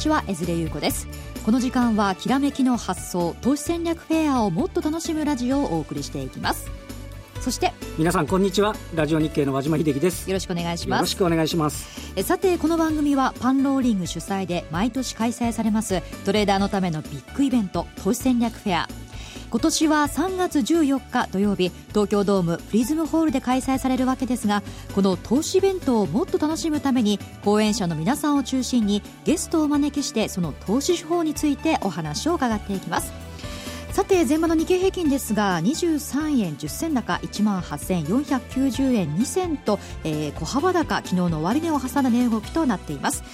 ちは江連優子です。この時間はきらめきの発想投資戦略フェアをもっと楽しむラジオをお送りしていきます。そして皆さんこんにちは。ラジオ日経の和島秀樹です。よろしくお願いします。よろしくお願いします。えさてこの番組はパンローリング主催で毎年開催されますトレーダーのためのビッグイベント投資戦略フェア今年は3月14日土曜日東京ドームプリズムホールで開催されるわけですがこの投資イベントをもっと楽しむために講演者の皆さんを中心にゲストをお招きしてその投資手法についてお話を伺っていきます。さて前場の日経平均ですが23円10銭高1万8490円2銭と、えー、小幅高昨日の終値を挟んだ値動きとなっています。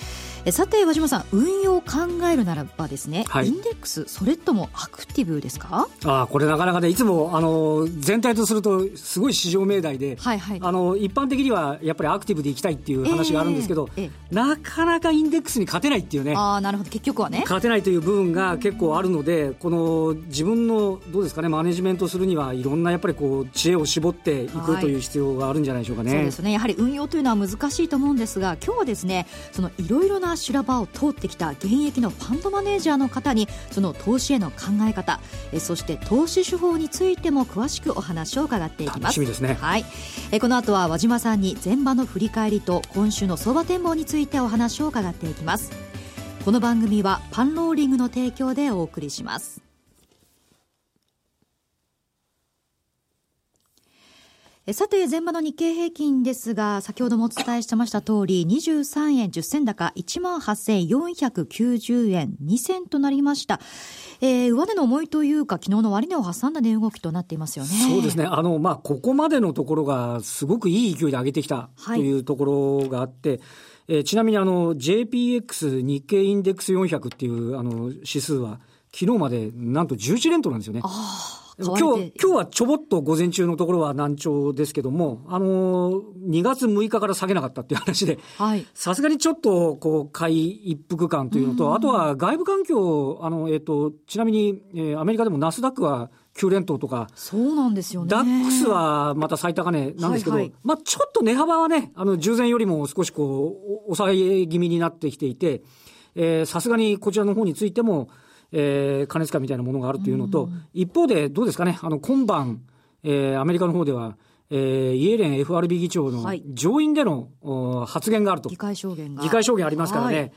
さて和島さん運用を考えるならばですね、はい、インデックスそれともアクティブですか？あこれなかなかねいつもあの全体とするとすごい市場命題で、はいはい、あの一般的にはやっぱりアクティブでいきたいっていう話があるんですけど、えーえー、なかなかインデックスに勝てないっていうね。あなるほど。結局はね。勝てないという部分が結構あるのでこの自分のどうですかねマネジメントするにはいろんなやっぱりこう知恵を絞っていくという必要があるんじゃないでしょうかね、そうですね。やはり運用というのは難しいと思うんですが今日はですねそのいろいろな修羅場を通ってきた現役のファンドマネージャーの方にその投資への考え方えそして投資手法についても詳しくお話を伺っていきます。楽しみですね。はい。えこの後は和島さんに前場の振り返りと今週の相場展望についてお話を伺っていきます。この番組はパンローリングの提供でお送りしますさて、前場の日経平均ですが、先ほどもお伝えしてました通り、23円10銭高、18,490円2銭となりました。えー、上値の重いというか、昨日の終値を挟んだ値動きとなっていますよね。そうですね。あの、まあ、ここまでのところが、すごくいい勢いで上げてきたというところがあって、はいえー、ちなみにあの JPX 日経インデックス400っていうあの指数は昨日までなんと11連投なんですよね。あ今日、今日はちょぼっと午前中のところは難聴ですけども、あのー、2月6日から下げなかったっていう話で、さすがにちょっと、こう、買い一服感というのと、あとは外部環境、あの、えっ、ー、と、ちなみに、えー、アメリカでもナスダックは9連投とか、そうなんですよね。ダックスはまた最高値なんですけど、はいはい、まあちょっと値幅はね、あの、従前よりも少しこう、抑え気味になってきていて、さすがにこちらの方についても、えー、金塚みたいなものがあるというのと、うん、一方でどうですかね、あの、今晩、えー、アメリカの方では、えー、イエレン FRB 議長の上院での、はい、発言があると。議会証言が。議会証言ありますからね。はい、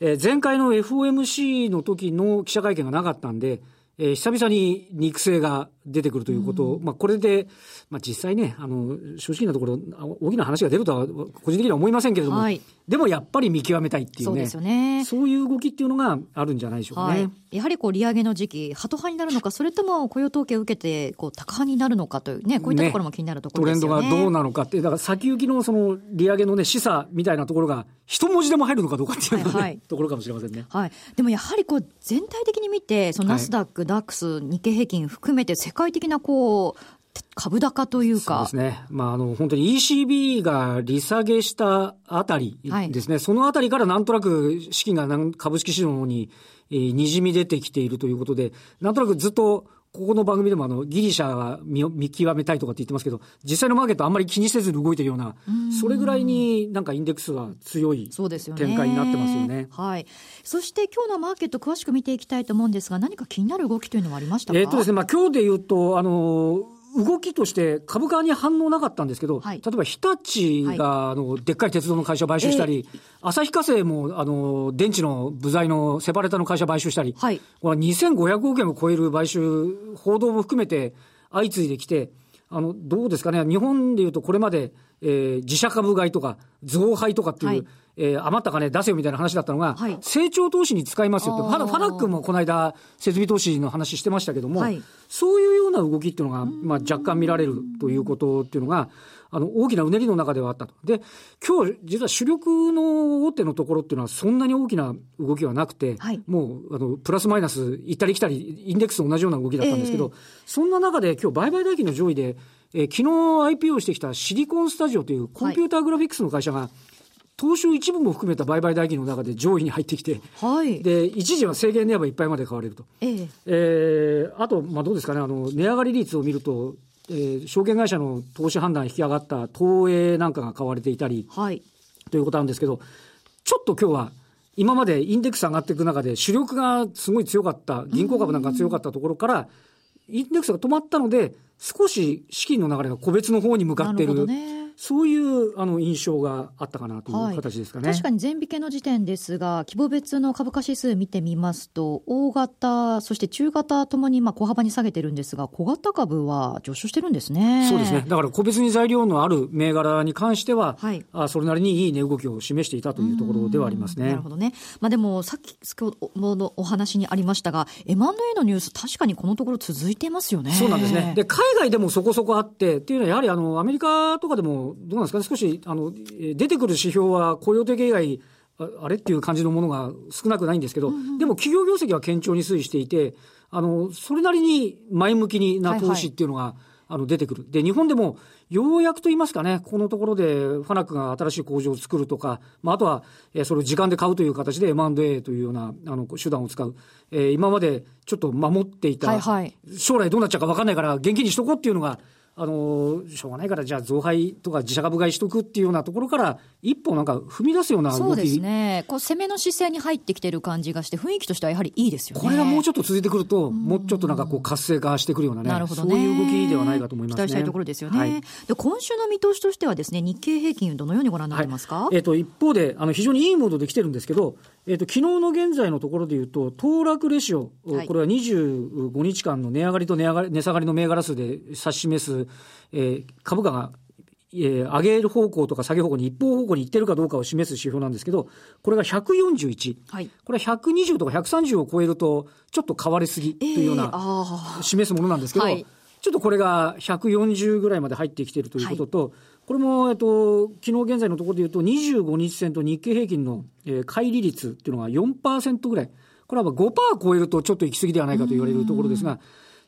えー、前回の FOMC の時の記者会見がなかったんで、えー、久々に肉声が出てくるということを、うん、まあ、これで、まあ、実際ね、あの、正直なところ、大きな話が出るとは、個人的には思いませんけれども、はい、でもやっぱり見極めたいっていうね。そうですよね。そういう動きっていうのがあるんじゃないでしょうかね。はい、やはりこう、利上げの時期、ハト派になるのか、それとも雇用統計を受けて、こう、高派になるのかというね、こういったところも気になるところですよね。ねトレンドがどうなのかって、だから先行きのその、利上げのね、示唆みたいなところが、一文字でも入るのかどうかっていう、ね、はいはい、ところかもしれませんね。はい。でもやはりこう、全体的に見て、そのナスダック、はい、ダックス、日経平均含めて世界的なこう、株高というか。そうですね。まあ、あの、本当に ECB が利下げしたあたりですね、はい、そのあたりからなんとなく資金が株式市場に、えー、にじみ出てきているということで、なんとなくずっとここの番組でもあの、ギリシャは見見極めたいとかって言ってますけど、実際のマーケットあんまり気にせずに動いてるような、それぐらいになんかインデックスは強い展開になってますよね。よねはい。そして今日のマーケット詳しく見ていきたいと思うんですが、何か気になる動きというのはありましたか？えっとですね、まあ今日で言うと、あの、動きとして株価に反応なかったんですけど、はい、例えば日立が、あの、でっかい鉄道の会社を買収したり、えー、旭化成も、あの、電池の部材のセパレータの会社を買収したり、はい、これ2500億円を超える買収、報道も含めて相次いできて、あの、どうですかね、日本でいうとこれまで、えー、自社株買いとか、増配とかっていう、はい、えー、余った金出せよみたいな話だったのが、はい、成長投資に使いますよって、ファナックもこの間、設備投資の話してましたけども、はい、そういうような動きっていうのが、まあ、若干見られるということっていうのが、あの、大きなうねりの中ではあったと。で、今日、実は主力の大手のところっていうのは、そんなに大きな動きはなくて、はい、もう、あの、プラスマイナス行ったり来たり、インデックスと同じような動きだったんですけど、えー、そんな中で今日、売買代金の上位で、えー、昨日 IPO してきたシリコンスタジオというコンピューターグラフィックスの会社が、東証一部も含めた売買代金の中で上位に入ってきて、はい、で一時は制限値幅いっぱいまで買われると、ええ。えー、あと、まあ、どうですかね。あの、値上がり率を見ると、えー、証券会社の投資判断引き上がった東映なんかが買われていたり、はい、ということなんですけど、ちょっと今日は、今までインデックス上がっていく中で主力がすごい強かった、銀行株なんか強かったところから、インデックスが止まったので、少し資金の流れが個別の方に向かっている。そういうあの印象があったかなという形ですかね、はい、確かに前引けの時点ですが、規模別の株価指数見てみますと、大型、そして中型ともにまあ小幅に下げてるんですが、小型株は上昇してるんですね。そうですね、だから個別に材料のある銘柄に関しては、はい、あそれなりにいい値動きを示していたというところではありますね。なるほどね、まあ、でも、さっきのお話にありましたが、M&A のニュース、確かにこのところ続いてますよね。そうなんですね。で海外でもそこそこあって、っていうのは、やはりあのアメリカとかでも、どうなんですかね、少しあの出てくる指標は雇用的以外、あれっていう感じのものが少なくないんですけど、うんうん、でも企業業績は堅調に推移していて、あのそれなりに前向きな投資っていうのが、はいはい、あの出てくる。で、日本でもようやくと言いますかね、このところでファナックが新しい工場を作るとか、まあ、あとは、えそれを時間で買うという形で M&A というようなあの手段を使う。えー、今までちょっと守っていた、はいはい、将来どうなっちゃうか分かんないから現金にしとこうっていうのが、あの、しょうがないから、じゃあ増配とか自社株買いしとくっていうようなところから、一歩なんか踏み出すような動きそうですね。こう、攻めの姿勢に入ってきてる感じがして、雰囲気としてはやはりいいですよね。これがもうちょっと続いてくると、もうちょっとなんかこう、活性化してくるようなね。なるほどね。そういう動きではないかと思いますね。期待したいところですよね。はい、で今週の見通しとしてはですね、日経平均、どのようにご覧になってますか、はい、えっ、ー、と、一方で、あの、非常にいいモードで来てるんですけど、えっ、ー、と、昨日の現在のところでいうと、騰落レシオ、はい、これは25日間の値上がりと値上がり、値下がりの銘柄数で指し示す、えー、株価が、えー、上げる方向とか下げ方向に一方方向に行ってるかどうかを示す指標なんですけど、これが141。はい、これは120とか130を超えると、ちょっと変わりすぎというような、示すものなんですけど、はいちょっとこれが140ぐらいまで入ってきているということと、はい、これも、えっと、昨日現在のところでいうと、25日線と日経平均の、えー、乖離率っていうのが4%ぐらい。これは5%超えるとちょっと行き過ぎではないかと言われるところですが、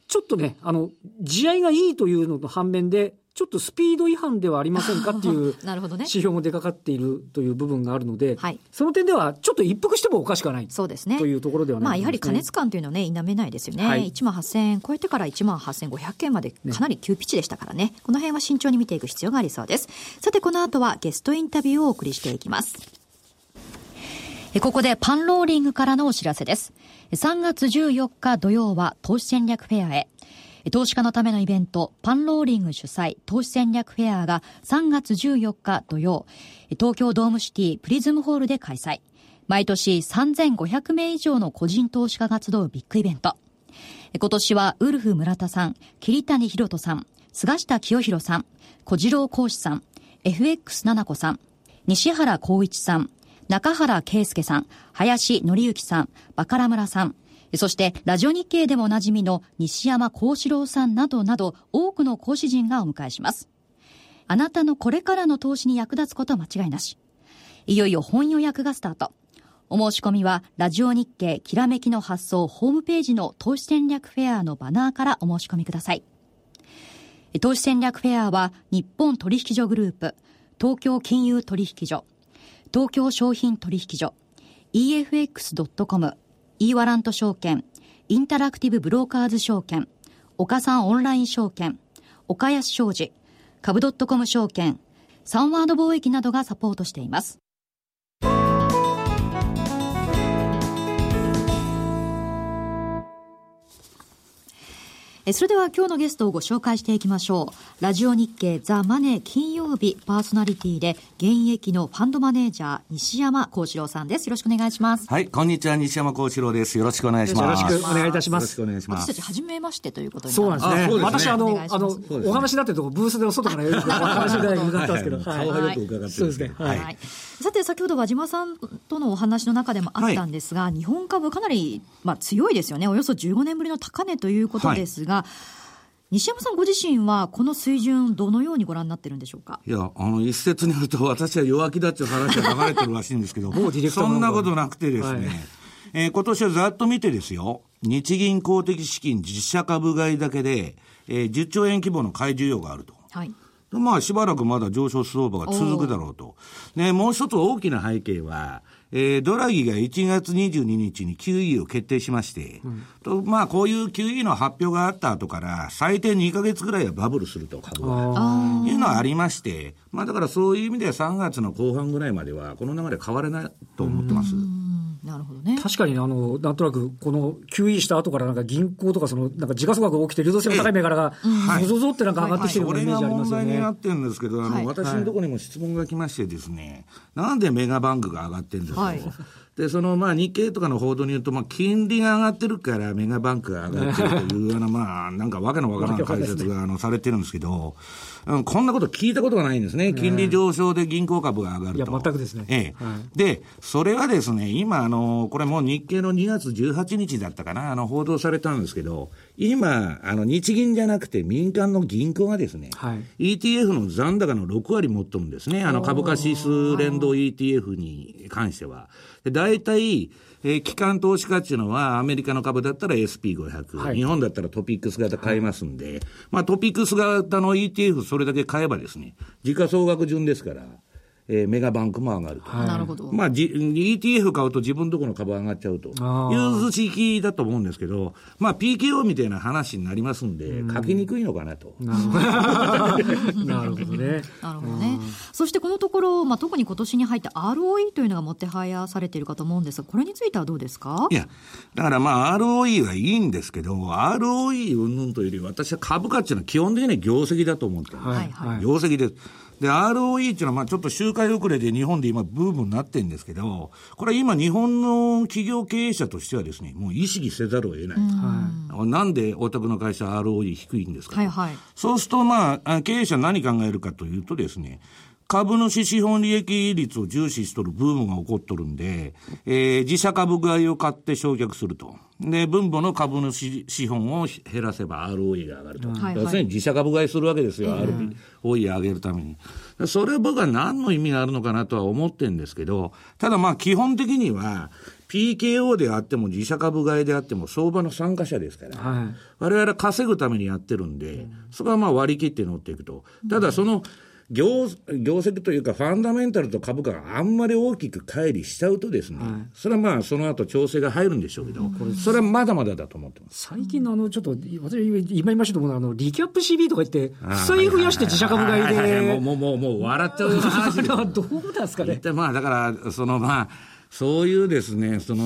ちょっとね、あの、地合いがいいというのと反面で、ちょっとスピード違反ではありませんかっていう 指標も出かかっているという部分があるので、はい、その点ではちょっと一服してもおかしくはないそうですね。というところではない、ね、まあ、やはり過熱感というのはね、否めないですよね、はい、1万8000円超えてから1万8500円までかなり急ピッチでしたからね、ね。この辺は慎重に見ていく必要がありそうです。さて、この後はゲストインタビューをお送りしていきます。ここでパンローリングからのお知らせです。3月14日土曜は投資戦略フェアへ。投資家のためのイベント、パンローリング主催投資戦略フェアが3月14日土曜、東京ドームシティプリズムホールで開催。毎年3500名以上の個人投資家が集うビッグイベント。今年はウルフ村田さん、桐谷博人さん、菅下清弘さん、小次郎講師さん、FX 七子さん、西原光一さん、中原圭介さん、林則之さん、バカラ村さん、そして、ラジオ日経でもおなじみの西山幸四郎さんなどなど、多くの講師陣がお迎えします。あなたのこれからの投資に役立つことは間違いなし。いよいよ本予約がスタート。お申し込みは、ラジオ日経きらめきの発送ホームページの投資戦略フェアのバナーからお申し込みください。投資戦略フェアは、日本取引所グループ、東京金融取引所、東京商品取引所、efx.com、e ワラント証券、インタラクティブブローカーズ証券、岡さんオンライン証券、岡安商事、株 .com 証券、サンワード貿易などがサポートしています。それでは今日のゲストをご紹介していきましょう。ラジオ日経ザ・マネー金曜日パーソナリティで現役のファンドマネージャー西山幸四郎さんです。よろしくお願いします。はい、こんにちは西山幸四郎です。よろしくお願いします。よろしくお願いいたします。よろしくお願いします。私たち初めましてということにそうなんですね。私あのあのお話になってるとこブースで外からよくお話を伺ったんですけど、顔がよく伺ってそうですね。はい。さて先ほど和島さんとのお話の中でもあったんですが、日本株かなりまあ強いですよね。およそ15年ぶりの高値ということですが。西山さんご自身は、この水準、どのようにご覧になってるんでしょうか？いや、あの、一説によると、私は弱気だっていう話が流れてるらしいんですけど、そんなことなくてですね、はい、えー、今年はざっと見てですよ、日銀公的資金実社株買いだけで、えー、10兆円規模の買い需要があると。はい。まあ、しばらくまだ上昇相場が続くだろうと。ね、もう一つ大きな背景は、えー、ドラギが1月22日に QE を決定しまして、うん、とまあ、こういう QE の発表があった後から、最低2か月ぐらいはバブルすると、株は。いうのはありまして、まあ、だからそういう意味では3月の後半ぐらいまでは、この流れ変われないと思ってます。なるほどね。確かに、あの、なんとなく、この QE した後からなんか銀行とか、その、なんか時価総額が起きて、流動性の高い銘柄が、ぞぞぞってなんか上がってきてるようなイメージありますよね。これが問題になってるんですけど、あの、私のところにも質問が来ましてですね、なんでメガバンクが上がってるんですか、で、その、まあ、日経とかの報道によると、まあ、金利が上がってるから、メガバンクが上がってるというような、まあ、なんかわけのわからない解説が、あの、されてるんですけど、うん、こんなこと聞いたことがないんですね。金利上昇で銀行株が上がると。いや、全くですね。ええ。はい、で、それはですね、今、あの、これも日経の2月18日だったかな、あの、報道されたんですけど、今、あの、日銀じゃなくて民間の銀行がですね、はい、ETF の残高の6割持っとるんですね。あの、株価指数連動 ETF に関しては。大体、えー、機関投資家っていうのは、アメリカの株だったら SP500、はい、日本だったらトピックス型買いますんで、はい、まあトピックス型の ETF それだけ買えばですね、時価総額順ですから、えー、メガバンクも上がると。はい、なるほど。まあ、G、ETF 買うと自分とこの株上がっちゃうという図式だと思うんですけど、まあ、PKO みたいな話になりますんで、書きにくいのかなと。なるほど ね。なるほどね。そしてこのところ、まあ、特に今年に入った ROE というのがもてはやされているかと思うんですが、これについてはどうですか？いや、だからまあ、ROE はいいんですけど、ROE 云々というより、私は株価っていうのは基本的には業績だと思ってるんです。はいはい、業績です。で、ROE っていうのは、まあちょっと周回遅れで日本で今ブームになってるんですけど、これは今日本の企業経営者としてはですね、もう意識せざるを得ない。はい、なんでお宅の会社 ROE 低いんですか、はいはい、そうするとまあ、経営者何考えるかというとですね、株主資本利益率を重視しとるブームが起こっとるんで、えー、自社株買いを買って焼却すると。で、分母の株主資本を減らせば ROE が上がると。はいはい、要するに自社株買いするわけですよ、うん、ROE 上げるために。それは僕は何の意味があるのかなとは思ってるんですけど、ただまあ基本的には、PKO であっても自社株買いであっても相場の参加者ですから、はい、我々稼ぐためにやってるんで、そこはまあ割り切って乗っていくと。ただその、業業績というか、ファンダメンタルと株価があんまり大きく乖離しちゃうとですね、はい、それはまあ、その後調整が入るんでしょうけど、うん、それはまだまだだと思ってます最近のあの、ちょっと、私、今言いましたと思うのは、あの、リキャップ CB とか言って、負債増やして自社株買いで。もう、もう、もう、もう笑っちゃうよ うな話で。どうですかね。まあ、だから、その、まあ、そういうですね、その、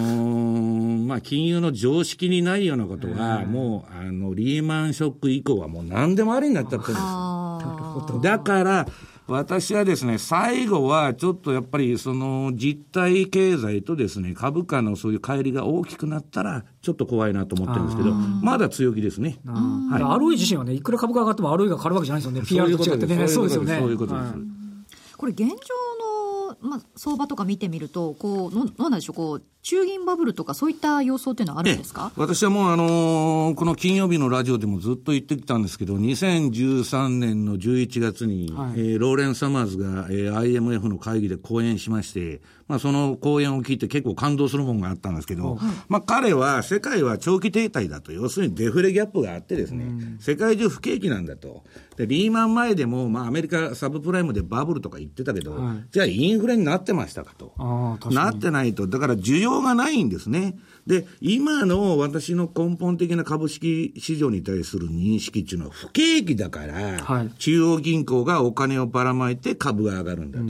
まあ、金融の常識にないようなことは、もう、あの、リーマンショック以降はもう何でもありになっちゃってるんですよ。だから、私はですね、最後はちょっとやっぱりその実体経済とですね、株価のそういう乖離が大きくなったら、ちょっと怖いなと思ってるんですけど、まだ強気ですね。はい。ROE 自身はね、いくら株価上がっても ROE が変わるわけじゃないですよね。PR と違ってね。そうですよね。そういうことです。これ現状の、まあ、相場とか見てみると、こう、のなんでしょう、こう、中銀バブルとかそういった様相っていうのはあるんですか？私はもうあのー、この金曜日のラジオでもずっと言ってきたんですけど、2013年の11月に、はい、えー、ローレン・サマーズが、えー、IMF の会議で講演しまして、まあその講演を聞いて結構感動するものがあったんですけど、はい、まあ彼は世界は長期停滞だと、要するにデフレギャップがあってですね、世界中不景気なんだと。で、リーマン前でも、まあアメリカサブプライムでバブルとか言ってたけど、はい、じゃあインフレになってましたかと。なってないと。だから需要がないんですね。で、今の私の根本的な株式市場に対する認識っていうのは不景気だから、はい、中央銀行がお金をばらまいて株が上がるんだと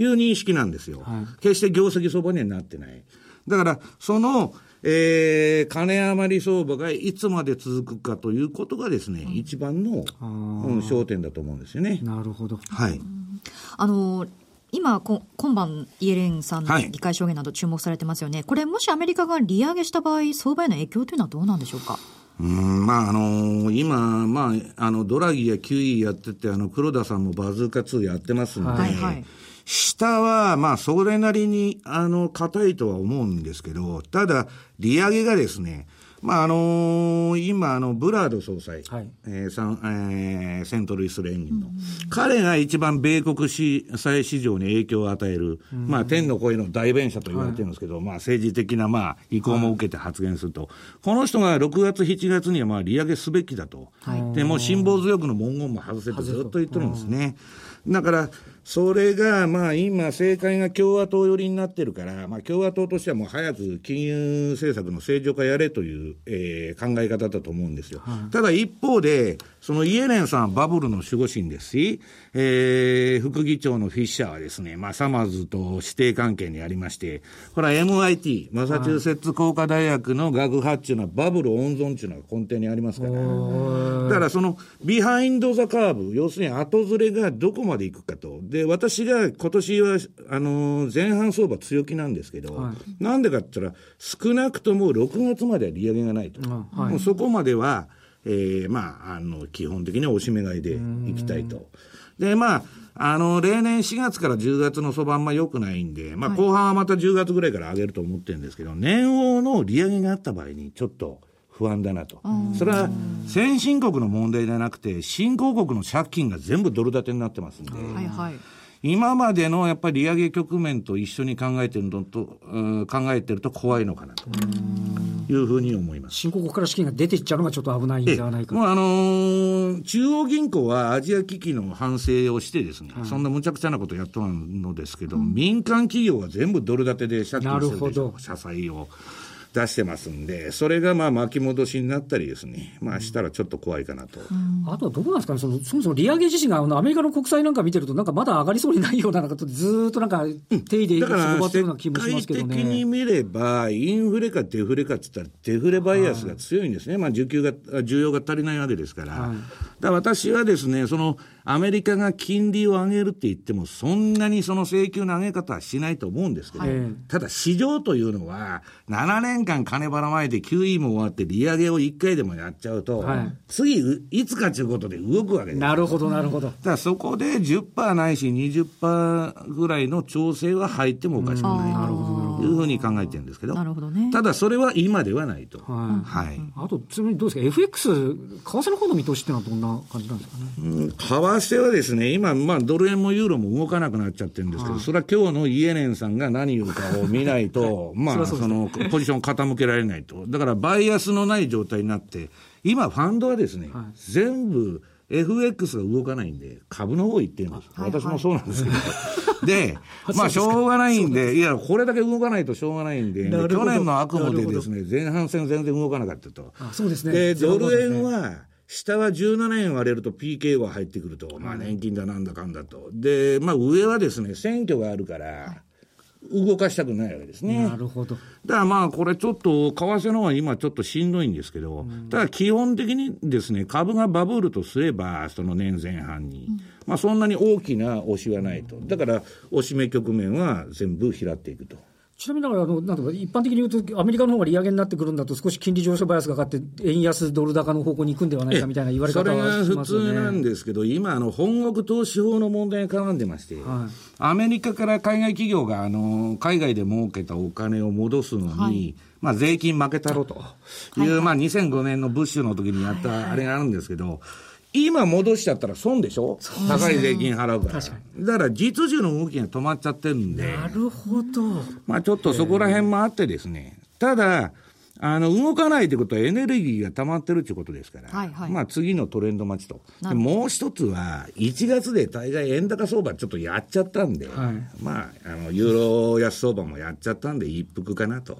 いう認識なんですよ。はい、決して業績相場にはなってない。だから、その、えー、金余り相場がいつまで続くかということがですね、うん、一番の、うん、焦点だと思うんですよね。なるほど。はい。あの今、今晩、イエレンさんの議会証言など注目されてますよね、はい、これ、もしアメリカが利上げした場合、相場への影響というのはどうなんでしょうか？うんまああのー、今、まあ、あのドラギやキュイやってて、あの黒田さんもバズーカ2やってますんで、はいはい、下は、まあ、それなりに、あの、硬いとは思うんですけど、ただ、利上げがですね、まああのー、今あの、ブラード総裁、はい。えーさんえー、セントルイス連銀の、うん、彼が一番米国債市場に影響を与える、うん、まあ、天の声の代弁者と言われてるんですけど、はい、まあ、政治的な、まあ、意向も受けて発言すると、はい、この人が6月、7月には、まあ、利上げすべきだと、はい、でも辛抱強くの文言も外せとずっと言ってるんですね。だから、それが、まあ今、政界が共和党寄りになってるから、まあ共和党としてはもう早く金融政策の正常化やれという、えー、考え方だと思うんですよ。はい、ただ一方で、そのイエレンさんはバブルの守護神ですし、えー、副議長のフィッシャーはですね、まあ、サマーズと師弟関係にありまして、これは MIT、マサチューセッツ工科大学の学派っていうのはバブル温存っていうのが根底にありますから、だからその behind the curve、要するに後ずれがどこまでいくかと。で、私が今年は、あの、前半相場強気なんですけど、はい、なんでかって言ったら、少なくとも6月までは利上げがないと。はい、もうそこまでは、えー、まあ、あの、基本的にはおしめ買いでいきたいと。で、まあ、あの、例年4月から10月の相場あんま良くないんで、まあ、後半はまた10月ぐらいから上げると思ってるんですけど、年王の利上げがあった場合に、ちょっと不安だなと。それは、先進国の問題じゃなくて、新興国の借金が全部ドル建てになってますんで。はいはい。今までのやっぱり利上げ局面と一緒に考えてるのと、うん、考えてると怖いのかなというふうに思います。新興国から資金が出ていっちゃうのがちょっと危ないんではないか。もうあのー、中央銀行はアジア危機の反省をしてですね、はい、そんな無茶苦茶なことやっとるのですけど、うん、民間企業は全部ドル建てで借金してるでしょ、社債を。出してますんで、それがまあ巻き戻しになったりですね、まあしたらちょっと怖いかなと。あとはどうなんですかね、そのそもそも利上げ自身があのアメリカの国債なんか見てると、なんかまだ上がりそうにないような、なんかずっとなんか手入れが底張ってるような気もしますけどね。的に見れば、インフレかデフレかって言ったら、デフレバイアスが強いんですね、はい、まあ需給が、需要が足りないわけですから。はい、だ私はですね、そのアメリカが金利を上げるって言っても、そんなにその請求の上げ方はしないと思うんですけど、はい、ただ市場というのは、7年間金ばらまいて QE も終わって利上げを1回でもやっちゃうと、はい、次、いつかということで動くわけです。なるほど、なるほど。だからそこで10%ないし20%ぐらいの調整は入ってもおかしくないというふうに考えてるんですけど、なるほどね、ただそれは今ではないと。はい。はい、あと、ちなみにどうですか、FX、為替の方の見通しっていうのはどんな感じなんですかね？うん為替はですね、今、まあ、ドル円もユーロも動かなくなっちゃってるんですけど、はい、それは今日のイエレンさんが何言うかを見ないと、まあ、その、ポジション傾けられないと。だから、バイアスのない状態になって、今、ファンドはですね、はい、全部、FX が動かないんで、株の方行ってるんです。はいはい、私もそうなんですけど。で、まあ、しょうがないんで、いや、これだけ動かないとしょうがないんで、去年の悪夢でですね、前半戦全然動かなかったと。そうですね。で、ドル円は、下は17円割れると PK は入ってくると、まあ年金だなんだかんだと。で、まあ上はですね、選挙があるから、動かしたくないわけですね。なるほど。だからまあこれちょっと、為替の方は今ちょっとしんどいんですけど、ただ基本的にですね、株がバブルとすれば、その年前半に、まあそんなに大きな押しはないと。だから、押し目局面は全部拾っていくと。ちなみにだからあの、なんとか一般的に言うと、アメリカの方が利上げになってくるんだと、少し金利上昇バイアスがかかって、円安ドル高の方向に行くんではないかみたいな言われ方は、ね、普通なんですけど、今、あの本国投資法の問題が絡んでまして、はい、アメリカから海外企業があの海外で儲けたお金を戻すのに、はい、まあ、税金負けたろという、はいはい、まあ、2005年のブッシュの時にやったあれがあるんですけど、はいはい今戻しちゃったら損でしょ？高い税金払うから。だから実需の動きが止まっちゃってるんで。なるほど。まあちょっとそこら辺もあってですね。ただ、あの、動かないってことはエネルギーが溜まってるってことですから、はいはい、まあ次のトレンド待ちと。でもう一つは、1月で大概円高相場ちょっとやっちゃったんで、はい、まあ、あの、ユーロ安相場もやっちゃったんで一服かなと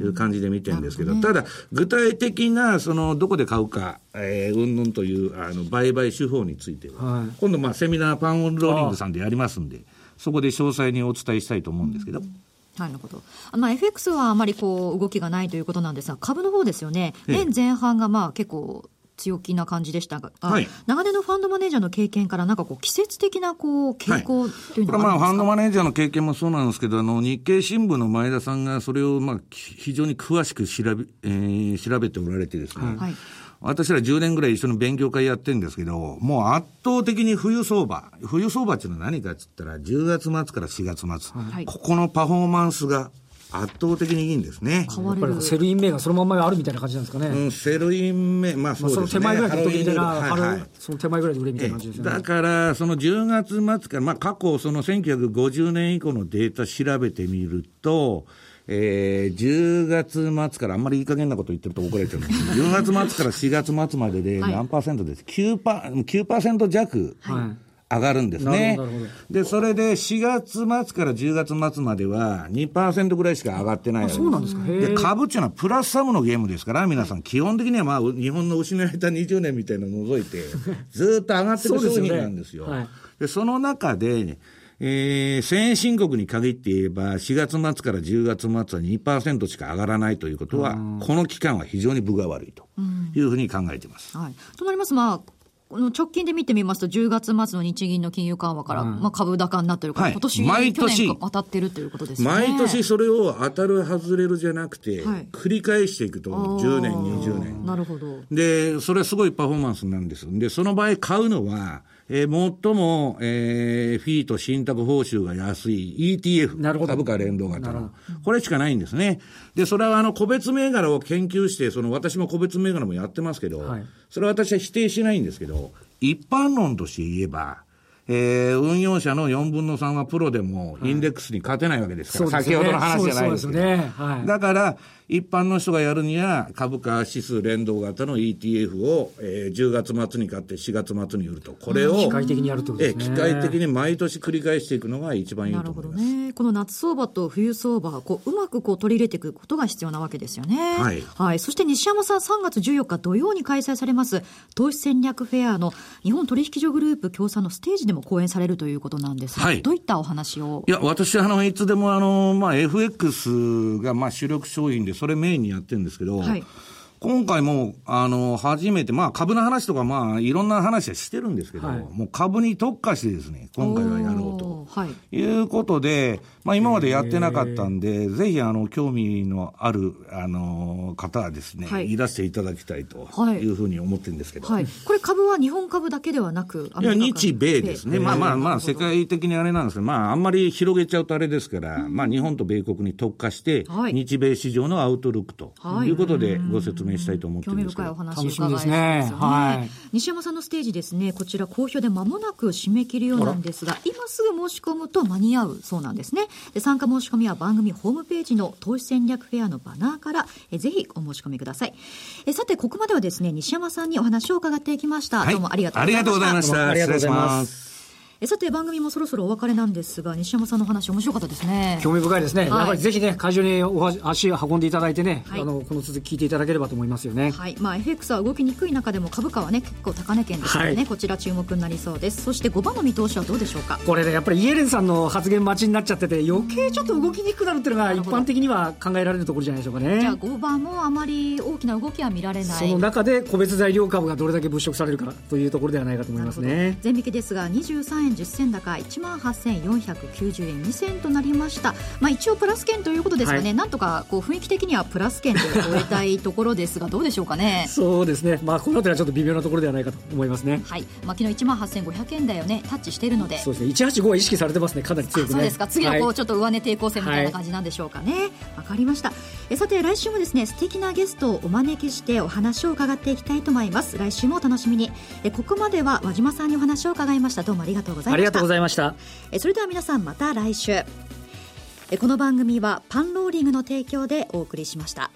いう感じで見てるんですけど、ね、ただ、具体的な、その、どこで買うか、えー、うんぬんという、あの、売買手法については、はい、今度まあセミナーパンオンローリングさんでやりますんで、そこで詳細にお伝えしたいと思うんですけど。うんなるほど。まあ、FX はあまりこう動きがないということなんですが、株の方ですよね。年前半がまあ結構強気な感じでしたが、はい、長年のファンドマネージャーの経験から、なんかこう、季節的なこう傾向というのは、はい、まあ、ファンドマネージャーの経験もそうなんですけど、あの日経新聞の前田さんがそれをまあ非常に詳しく調べ,、えー、調べておられてですね、はい私ら10年ぐらい一緒に勉強会やってるんですけど、もう圧倒的に冬相場。冬相場っていうのは何かっつったら、10月末から4月末。はい、ここのパフォーマンスが圧倒的にいいんですね。やっぱり sell in May がそのままあるみたいな感じなんですかね。うん、 sell in May、まあそうですね。まあ、その手前ぐらいの時みたいな、はいはい、その手前ぐらいで売れみたいな感じですね。だから、その10月末から、まあ過去その1950年以降のデータ調べてみると、えー、10月末から、あんまりいい加減なこと言ってると怒られちゃうんですけど、10月末から4月末までで何パーセントです、9%, 9弱上がるんですね。で、それで4月末から10月末までは2%ぐらいしか上がってないそうなんですか？で、株っていうのはプラスサムのゲームですから、皆さん、基本的にはまあ、日本の失われた20年みたいなのを除いて、ずっと上がってる商品なんですよ。そで、ね。はい、その中で、えー、先進国に限って言えば、4月末から10月末は2%しか上がらないということは、この期間は非常に分が悪いというふうに考えています。はい、となります、まあ、直近で見てみますと、10月末の日銀の金融緩和から、まあ、株高になってるから、はい、今年毎年当たってるということですね。毎年それを当たる、外れるじゃなくて、はい、繰り返していくと、10年、20年。なるほど。で、それはすごいパフォーマンスなんです。で、その場合買うのは、えー、最も、えー、フィーと信託報酬が安い ETF、株価連動型の。これしかないんですね。で、それはあの、個別銘柄を研究して、その、私も個別銘柄もやってますけど、はい、それは私は否定しないんですけど、一般論として言えば、えー、運用者の4分の3はプロでもインデックスに勝てないわけですから、はい、先ほどの話じゃないですけど。ね。はい、だから、一般の人がやるには、株価指数連動型の ETF を、えー、10月末に買って4月末に売ると。これを、機械的にやるってことですね。機械的に毎年繰り返していくのが一番いいと思います。なるほどね。この夏相場と冬相場、こう、うまくこう取り入れていくことが必要なわけですよね。はい。はい。そして西山さん、3月14日土曜に開催されます、投資戦略フェアの日本取引所グループ協賛のステージでも講演されるということなんですが、はい、どういったお話を？いや、私、あの、いつでも、あの、まあ、FX が、まあ、主力商品で、それメインにやってるんですけど、はい、今回も、あの、初めて、まあ、株の話とか、まあ、いろんな話はしてるんですけど、はい、もう株に特化してですね、今回はやろうと。はい。いうことで、まあ、今までやってなかったんで、ぜひ、あの、興味のある、あの、方はですね、はい、いらしていただきたいというふうに思ってるんですけど。はい。これ株は日本株だけではなく、いや、日米ですね。まあまあまあ、世界的にあれなんですけど、まあ、あんまり広げちゃうとあれですから、うん、まあ、日本と米国に特化して、日米市場のアウトルックということでご説明したいと思ってるんです興味深いお話伺いますね。はい。西山さんのステージですね、こちら好評で間もなく締め切るようなんですが、今すぐ申し込むと間に合うそうなんですね。で参加申し込みは番組ホームページの投資戦略フェアのバナーからえぜひお申し込みください。えさて、ここまではですね、西山さんにお話を伺っていきました。はい、どうもありがとうございました。ありがとうございました。ありがとうございます。えさて番組もそろそろお別れなんですが西山さんの話面白かったですね。興味深いですね、はい、やっぱりぜひね会場にお足を運んでいただいてね、はい、あのこの続き聞いていただければと思いますよね。はい。まあ FX は動きにくい中でも株価はね結構高値圏ですからね、はい、こちら注目になりそうです。そして5番の見通しはどうでしょうか？これねやっぱりイエレンさんの発言待ちになっちゃってて余計ちょっと動きにくくなるっていうのが一般的には考えられるところじゃないでしょうかね。じゃあ5番もあまり大きな動きは見られない。その中で個別材料株がどれだけ物色されるかというところではないかと思いますね。全引けですが23円10銭高1万8490円2銭となりました、まあ、一応プラス券ということですかね、はい、なんとかこう雰囲気的にはプラス券で終えたいところですが どうでしょうかね。そうですね、まあ、この辺りはちょっと微妙なところではないかと思いますね、はい。まあ、昨日1万8500円台をねタッチしているので。そうですね。185は意識されてますね。かなり強く、ね、そうですか。次はこう、ちょっと上値抵抗戦みたいな感じなんでしょうかね。わ、かりました。えさて来週もですね素敵なゲストをお招きしてお話を伺っていきたいと思います。来週もお楽しみに。えここまでは和島さんにお話を伺いました。どうもありがとうございました。ありがとうございました。えそれでは皆さんまた来週。この番組はパンローリングの提供でお送りしました。